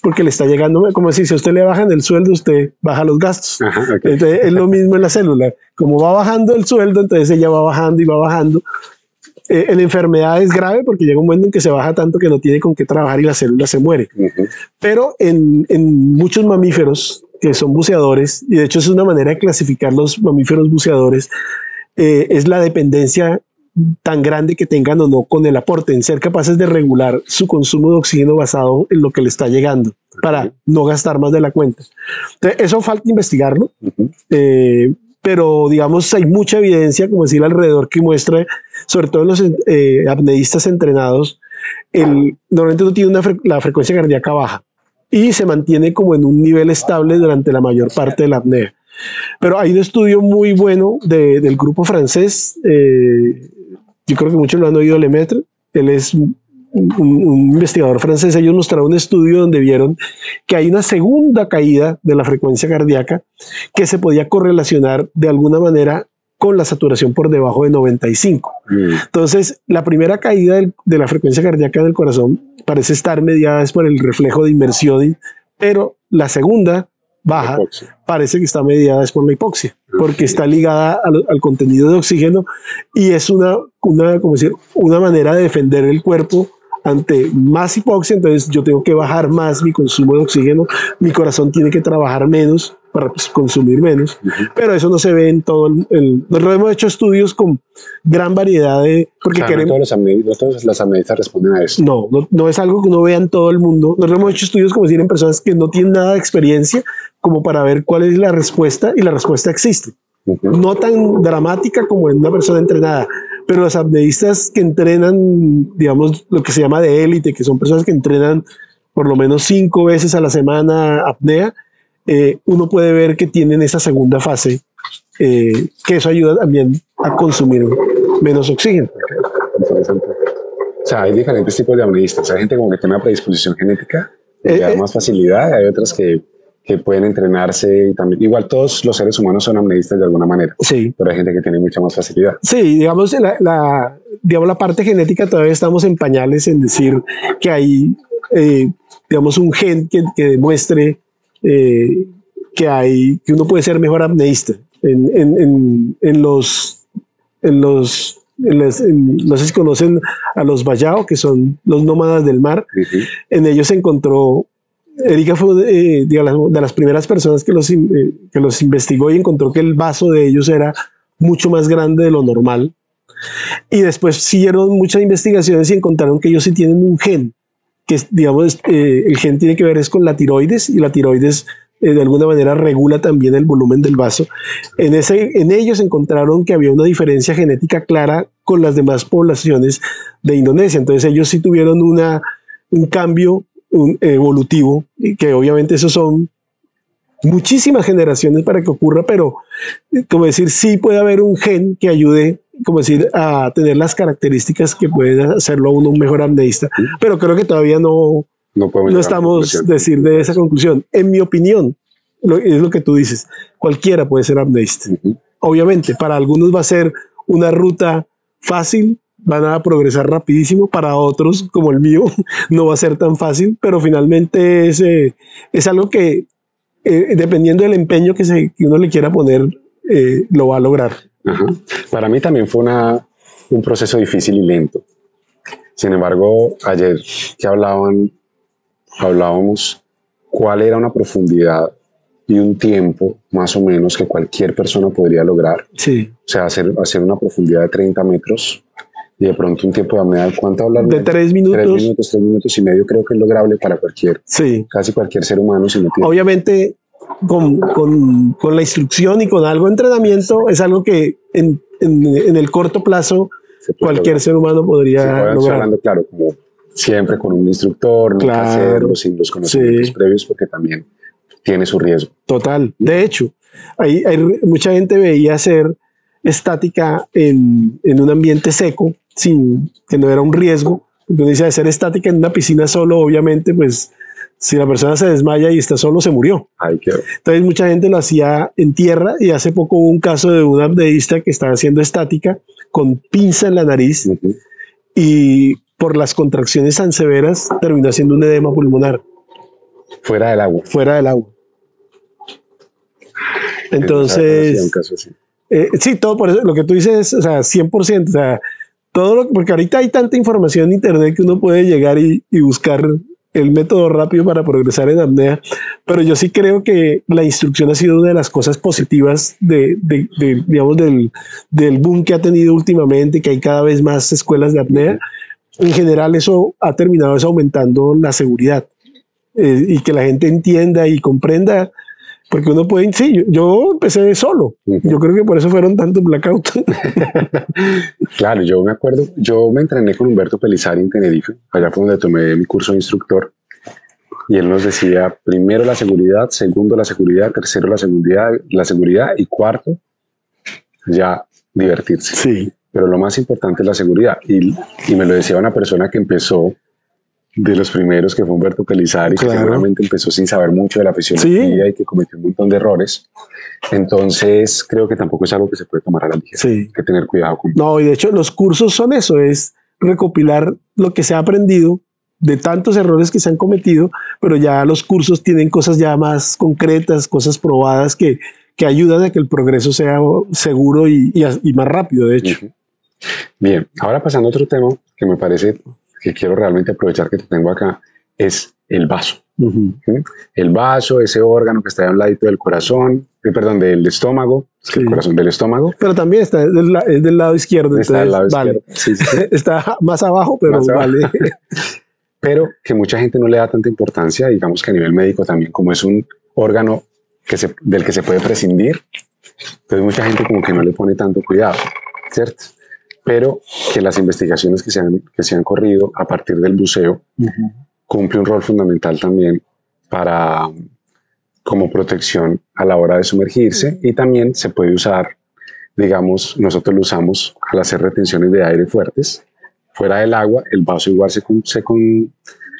porque le está llegando, como decir, si a usted le bajan el sueldo, usted baja los gastos. Ajá, ok. Entonces, es lo mismo en la célula. Como va bajando el sueldo, entonces ella va bajando y va bajando. Eh, en enfermedad es grave porque llega un momento en que se baja tanto que no tiene con qué trabajar y la célula se muere. Ujú. Pero en, en muchos mamíferos que son buceadores, y de hecho es una manera de clasificar los mamíferos buceadores, eh, es la dependencia tan grande que tengan o no con el aporte, en ser capaces de regular su consumo de oxígeno basado en lo que le está llegando para no gastar más de la cuenta. Entonces, eso falta investigarlo, eh, pero digamos hay mucha evidencia, como decir, alrededor que muestra, sobre todo en los eh, apneístas entrenados, el, normalmente uno tiene una fre- la frecuencia cardíaca baja y se mantiene como en un nivel estable durante la mayor parte de la apnea. Pero hay un estudio muy bueno de- del grupo francés, eh, yo creo que muchos lo han oído, Lemaitre, él es un, un- un investigador francés, ellos mostraron un estudio donde vieron que hay una segunda caída de la frecuencia cardíaca que se podía correlacionar de alguna manera con la saturación por debajo de 95. Mm. Entonces, la primera caída del- de la frecuencia cardíaca del corazón parece estar mediada es por el reflejo de inmersión, pero la segunda baja parece que está mediada es por la hipoxia, porque está ligada al, al contenido de oxígeno y es una, una, como decir, una manera de defender el cuerpo ante más hipoxia, entonces yo tengo que bajar más mi consumo de oxígeno, mi corazón tiene que trabajar menos para pues, consumir menos, Ujú. pero eso no se ve en todo el... el- nosotros hemos hecho estudios con gran variedad de... Porque O sea, no queremos... todos los no todas las apneístas responden a eso. No, no, no es algo que uno vea en todo el mundo. Nosotros hemos hecho estudios, como decir, en personas que no tienen nada de experiencia, como para ver cuál es la respuesta, y la respuesta existe. No tan dramática como en una persona entrenada, pero los apneístas que entrenan, digamos, lo que se llama de élite, que son personas que entrenan por lo menos cinco veces a la semana apnea, eh, uno puede ver que tienen esa segunda fase, eh, que eso ayuda también a consumir menos oxígeno. Interesante. O sea, hay diferentes tipos de apneístas. Hay gente como que tiene una predisposición genética y Eh, le da eh. más facilidad. Hay otras que, que pueden entrenarse y también. Igual todos los seres humanos son apneístas de alguna manera, Sí. pero hay gente que tiene mucha más facilidad. Sí, digamos la, la- digamos, la parte genética todavía estamos en pañales en decir que hay, eh, digamos, un gen que, que demuestre eh, que hay, que uno puede ser mejor apneísta. En, en- en- en los, en los, no sé si conocen a los Bayao, que son los nómadas del mar. En ellos se encontró, Erika fue eh, de, las, de las primeras personas que los, eh, que los investigó y encontró que el vaso de ellos era mucho más grande de lo normal. Y después siguieron muchas investigaciones y encontraron que ellos sí tienen un gen, que digamos, eh, el gen tiene que ver es con la tiroides y la tiroides eh, de alguna manera regula también el volumen del vaso. En, ese, en ellos encontraron que había una diferencia genética clara con las demás poblaciones de Indonesia. Entonces ellos sí tuvieron una, un cambio evolutivo, y que obviamente esos son muchísimas generaciones para que ocurra, pero como decir, sí puede haber un gen que ayude, como decir, a tener las características que pueden hacerlo a uno un mejor amneísta, pero creo que todavía no, No, no estamos decir de esa conclusión. En mi opinión, lo- es lo que tú dices, cualquiera puede ser amneísta. Ujú. Obviamente, para algunos va a ser una ruta fácil, van a progresar rapidísimo, para otros, como el mío, no va a ser tan fácil, pero finalmente es, eh, es algo que, eh, dependiendo del empeño que, se, que uno le quiera poner, eh, lo va a lograr. Ajá. Para mí también fue una, un proceso difícil y lento. Sin embargo, ayer que hablaban, hablábamos cuál era una profundidad y un tiempo más o menos que cualquier persona podría lograr. Sí, O sea, hacer, hacer una profundidad de 30 metros y de pronto un tiempo de apnea. ¿Cuánto hablar? de tres minutos. Tres minutos, tres minutos y medio creo que es lograble para cualquier, Sí, casi cualquier ser humano si no tiene. obviamente con, con- con la instrucción y con algo de entrenamiento es algo que en, en- en el corto plazo se cualquier lograr. ser humano podría estoy lograr. hablando, claro, como siempre con un instructor, no Claro. hacerlo sin los conocimientos Sí. previos porque también tiene su riesgo. Total. De hecho, hay, hay mucha gente veía hacer estática en, en un ambiente seco, sin que no era un riesgo. Entonces dice hacer estática en una piscina solo, obviamente, pues si la persona se desmaya y está solo, se murió. Ahí quedó. Entonces mucha gente lo hacía en tierra y hace poco hubo un caso de un apneísta que estaba haciendo estática con pinza en la nariz Ujú. y por las contracciones tan severas terminó haciendo un edema pulmonar Fuera del agua. fuera del agua. Entonces, eh, sí, todo por eso, lo que tú dices, o sea, 100%, o sea, todo lo, porque ahorita hay tanta información en internet que uno puede llegar y, y buscar el método rápido para progresar en apnea, pero yo sí creo que la instrucción ha sido una de las cosas positivas de, digamos, del, del boom que ha tenido últimamente, que hay cada vez más escuelas de apnea. En general, eso ha terminado es aumentando la seguridad eh, y que la gente entienda y comprenda, porque uno puede, sí, yo, yo empecé solo, yo creo que por eso fueron tantos blackouts. Claro, yo me acuerdo, yo me entrené con Humberto Pelizari en Tenerife, allá fue donde tomé mi curso de instructor, y él nos decía, primero la seguridad, segundo la seguridad, tercero la seguridad, la seguridad, y cuarto, ya divertirse. sí, Pero lo más importante es la seguridad, y, y me lo decía una persona que empezó de los primeros, que fue Humberto Pelizari, que Claro. seguramente empezó sin saber mucho de la fisiología y que cometió un montón de errores. Entonces, creo que tampoco es algo que se puede tomar a la ligera. sí. Hay que tener cuidado con No, y de hecho los cursos son eso, es recopilar lo que se ha aprendido de tantos errores que se han cometido, pero ya los cursos tienen cosas ya más concretas, cosas probadas que, que ayudan a que el progreso sea seguro y, y más rápido, de hecho. Bien, ahora pasando a otro tema que me parece que quiero realmente aprovechar que te tengo acá, es el vaso. Ujú. ¿sí? El vaso, ese órgano que está a un ladito del corazón, eh, perdón, del estómago, es que el Sí. corazón del estómago, Pero también está del, la- es del lado izquierdo, está al entonces, lado vale. izquierdo. Sí, sí, sí. Está más abajo, pero Más abajo. vale. Pero que mucha gente no le da tanta importancia, digamos que a nivel médico también, como es un órgano que se, del que se puede prescindir, entonces mucha gente como que no le pone tanto cuidado, ¿cierto? Pero que las investigaciones que se han, que se han corrido a partir del buceo cumple un rol fundamental también para como protección a la hora de sumergirse y también se puede usar, digamos, nosotros lo usamos al hacer retenciones de aire fuertes. Fuera del agua, el vaso igual se, con- se, con-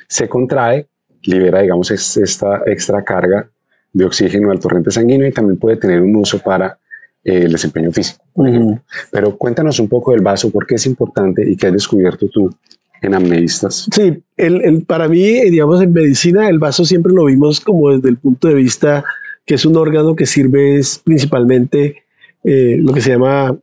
se contrae, libera, digamos, es- esta extra carga de oxígeno al torrente sanguíneo y también puede tener un uso para el desempeño físico. Ujú. Pero cuéntanos un poco del vaso, por qué es importante y qué has descubierto tú en amneístas. Sí, el, el- para mí, eh, digamos, en medicina, el vaso siempre lo vimos como desde el punto de vista que es un órgano que sirve es principalmente eh, lo que se llama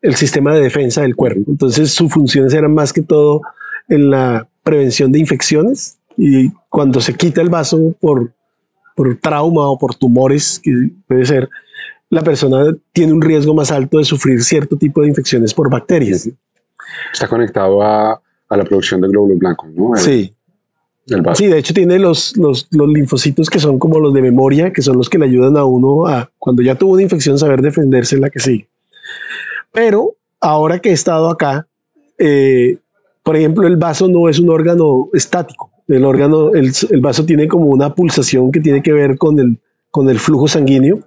el sistema de defensa del cuerpo. Entonces, sus funciones eran más que todo en la prevención de infecciones y cuando se quita el vaso por, por trauma o por tumores, que puede ser, la persona tiene un riesgo más alto de sufrir cierto tipo de infecciones por bacterias. Está conectado a, a la producción de glóbulos blancos, ¿no? El, Sí. el. Sí, de hecho tiene los, los, los linfocitos que son como los de memoria, que son los que le ayudan a uno a, cuando ya tuvo una infección, saber defenderse en la que sigue. Pero ahora que he estado acá, eh, por ejemplo, el vaso no es un órgano estático. El órgano, el, el vaso tiene como una pulsación que tiene que ver con el, con el flujo sanguíneo.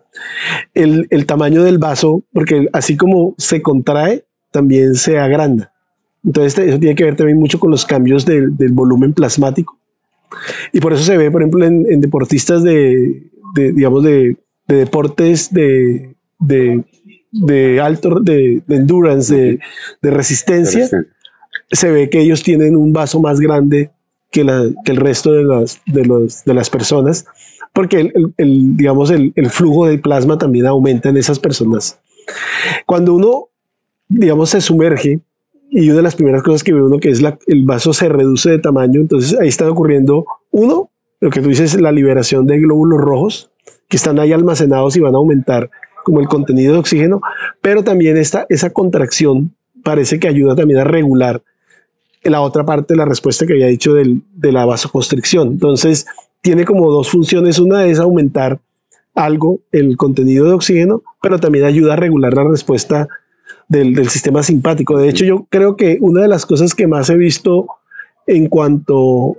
El, el tamaño del vaso, porque así como se contrae, también se agranda. Entonces eso tiene que ver también mucho con los cambios del, del volumen plasmático. Y por eso se ve, por ejemplo, en, en deportistas de, de, digamos, de, de deportes de, de, de alto, de, de endurance, de, de resistencia, se ve que ellos tienen un vaso más grande que, la, que el resto de las, de, los, de las personas, porque el, el- digamos, el, el flujo de plasma también aumenta en esas personas. Cuando uno, digamos, se sumerge, y una de las primeras cosas que ve uno que es la, el vaso se reduce de tamaño, entonces ahí está ocurriendo, uno, lo que tú dices, la liberación de glóbulos rojos, que están ahí almacenados y van a aumentar como el contenido de oxígeno, pero también esta, esa contracción parece que ayuda también a regular la otra parte de la respuesta que había dicho del- de la vasoconstricción. Entonces, tiene como dos funciones. Una es aumentar algo el contenido de oxígeno, pero también ayuda a regular la respuesta del, sistema simpático. De hecho, yo creo que una de las cosas que más he visto en cuanto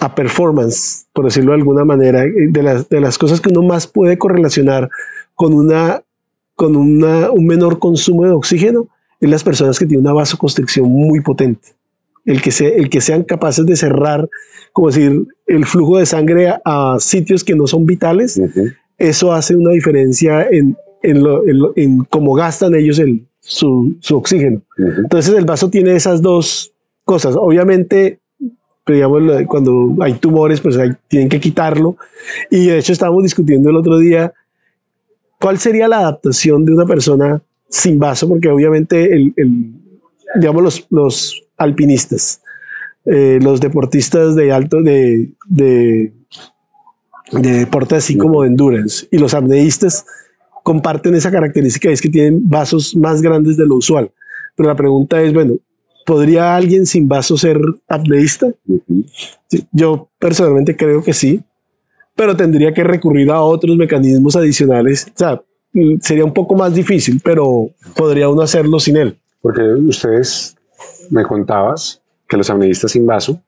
a performance, por decirlo de alguna manera, de las, de las cosas que uno más puede correlacionar con, una, con una, un menor consumo de oxígeno, es las personas que tienen una vasoconstricción muy potente. El que, se, el que sean capaces de cerrar, como decir, el flujo de sangre a, a sitios que no son vitales, eso hace una diferencia en, en, lo- en lo- en cómo gastan ellos el, su, su oxígeno. Ujú. Entonces el vaso tiene esas dos cosas. Obviamente, pues, digamos, cuando hay tumores, pues hay- tienen que quitarlo. Y de hecho estábamos discutiendo el otro día cuál sería la adaptación de una persona sin vaso, porque obviamente el, el- digamos los, los alpinistas, eh, los deportistas de alto de, de, de deporte así como de endurance y los apneístas comparten esa característica, es que tienen vasos más grandes de lo usual. Pero la pregunta es, bueno, ¿podría alguien sin vaso ser apneísta? Sí, Yo personalmente creo que sí, pero tendría que recurrir a otros mecanismos adicionales. O sea, mm, sería un poco más difícil, pero podría uno hacerlo sin él. Porque ustedes me contabas que los apneístas sin vaso,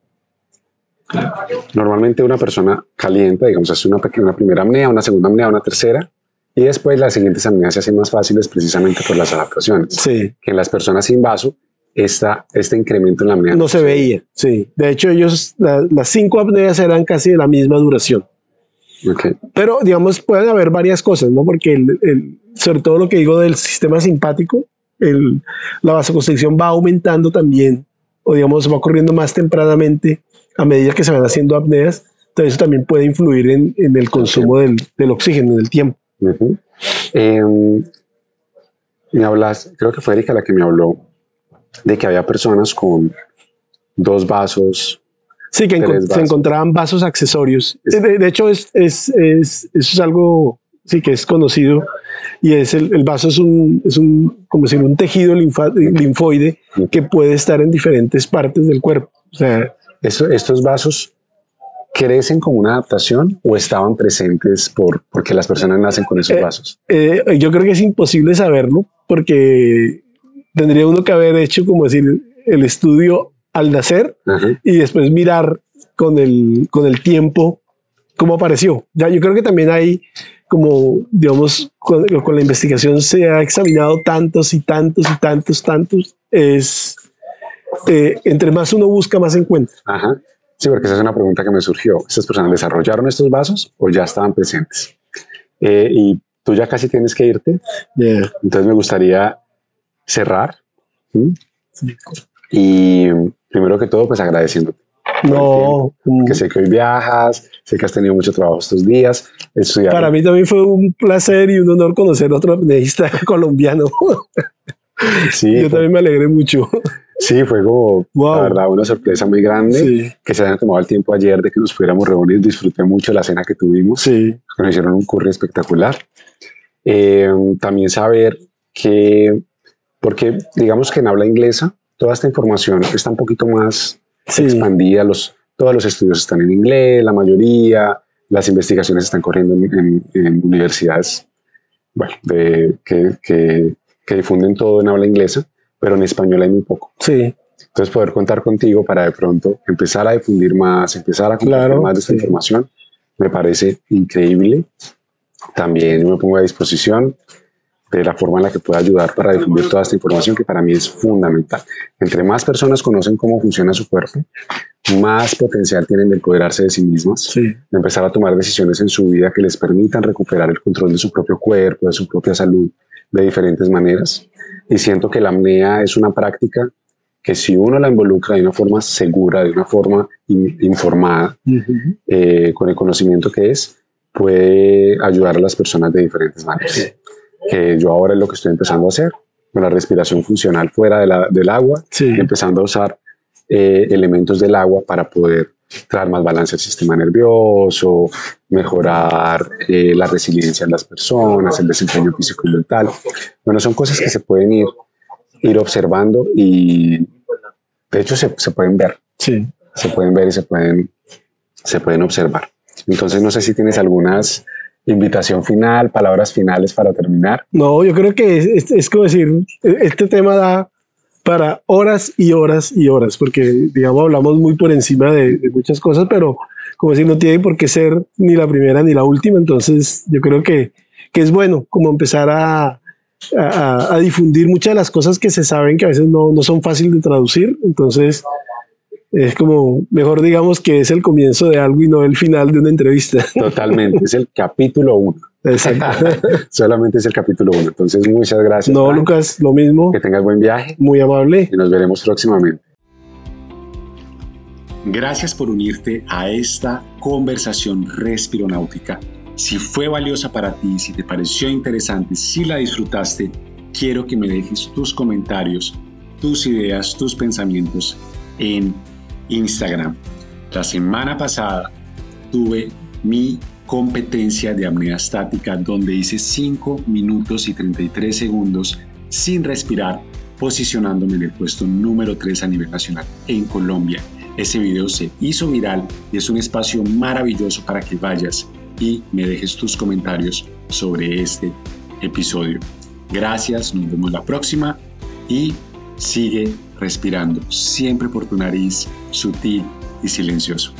normalmente una persona calienta, digamos, hace una, pequeña, una primera apnea, una segunda apnea, una tercera, y después las siguientes apneas se hacen más fáciles precisamente por las adaptaciones. Sí, Que en las personas sin vaso, esta, este incremento en la apnea no se veía. Sí, de hecho, ellos, la- las cinco apneas eran casi de la misma duración. Pero, digamos, pueden haber varias cosas, ¿no? Porque, el, el- sobre todo lo que digo del sistema simpático, el- la vasoconstricción va aumentando también, o digamos, va ocurriendo más tempranamente a medida que se van haciendo apneas. Entonces, eso también puede influir en, en el consumo del, del oxígeno en el tiempo. Em, me hablas, creo que fue Erika la que me habló de que había personas con dos vasos. Sí, que se encontraban vasos accesorios. De, de hecho, es, es, es- eso es algo sí que es conocido y es el, el vaso es un, es un, como decir, un tejido linfa- linfoide que puede estar en diferentes partes del cuerpo. O sea, Esto- ¿Estos vasos crecen como una adaptación o estaban presentes por, porque las personas nacen con esos Eh, vasos? eh, yo creo que es imposible saberlo porque tendría uno que haber hecho, como decir, el estudio al nacer Ajá. y después mirar con el, con el tiempo cómo apareció. Ya yo creo que también hay como, digamos, con, con la investigación se ha examinado tantos y tantos y tantos, tantos, es, eh, entre más uno busca, más encuentra. Ajá. Sí, porque esa es una pregunta que me surgió. ¿Estas personas desarrollaron estos vasos o ya estaban presentes? Eh, y tú ya casi tienes que irte, Yeah. entonces me gustaría cerrar. ¿sí? Sí. Y primero que todo, pues agradeciéndote. No, mm, Que sé que hoy viajas, sé que has tenido mucho trabajo estos días. Estudiar. para mí también fue un placer y un honor conocer a otro apneísta colombiano. sí, Yo fue, también me alegré mucho. sí, fue como, Wow. la verdad, una sorpresa muy grande. Sí, Que se hayan tomado el tiempo ayer de que nos pudiéramos reunir. Disfruté mucho la cena que tuvimos. sí, nos hicieron un curry espectacular. Eh, también saber que, porque digamos que en habla inglesa, toda esta información está un poquito más sí. expandida, los, todos los estudios están en inglés, la mayoría, las investigaciones están corriendo en, en- en universidades bueno, de- que, que- que difunden todo en habla inglesa, pero en español hay muy poco. Sí, Entonces poder contar contigo para de pronto empezar a difundir más, empezar a compartir Claro, más de esta sí. información, me parece increíble. También me pongo a disposición de la forma en la que pueda ayudar para difundir toda esta información que para mí es fundamental. Entre más personas conocen cómo funciona su cuerpo, más potencial tienen de empoderarse de sí mismas, Sí, de empezar a tomar decisiones en su vida que les permitan recuperar el control de su propio cuerpo, de su propia salud, de diferentes maneras. Y siento que la apnea es una práctica que si uno la involucra de una forma segura, de una forma in- informada, eh, con el conocimiento que es, puede ayudar a las personas de diferentes maneras. Que yo ahora es lo que estoy empezando a hacer, con la respiración funcional fuera de la- del agua, Sí. empezando a usar eh, elementos del agua para poder traer más balance al sistema nervioso, mejorar eh, la resiliencia en las personas, el desempeño físico y mental. Bueno, son cosas que se pueden ir, ir observando y de hecho se, se pueden ver sí. se pueden ver y se pueden, se pueden observar. Entonces, no sé si tienes algunas invitación final, palabras finales para terminar. No, yo creo que es, como decir, e- este tema da para horas y horas y horas, porque digamos hablamos muy por encima de, muchas cosas, pero como decir, no tiene por qué ser ni la primera ni la última, entonces yo creo que, que es bueno como empezar a, a- a difundir muchas de las cosas que se saben que a veces no, no son fáciles de traducir, entonces es como, mejor digamos que es el comienzo de algo y no el final de una entrevista. Totalmente, es el capítulo uno. Exacto. Solamente es el capítulo uno. Entonces, muchas gracias. No, Frank. Lucas, lo mismo, Que tengas buen viaje muy amable. y nos veremos próximamente. Gracias por unirte a esta conversación respironáutica. Si fue valiosa para ti, si te pareció interesante, si la disfrutaste, quiero que me dejes tus comentarios, tus ideas, tus pensamientos en Instagram. La semana pasada tuve mi competencia de apnea estática donde hice 5 minutos y 33 segundos sin respirar, posicionándome en el puesto número 3 a nivel nacional en Colombia. Ese video se hizo viral y es un espacio maravilloso para que vayas y me dejes tus comentarios sobre este episodio. Gracias, nos vemos la próxima y sigue respirando siempre por tu nariz, sutil y silencioso.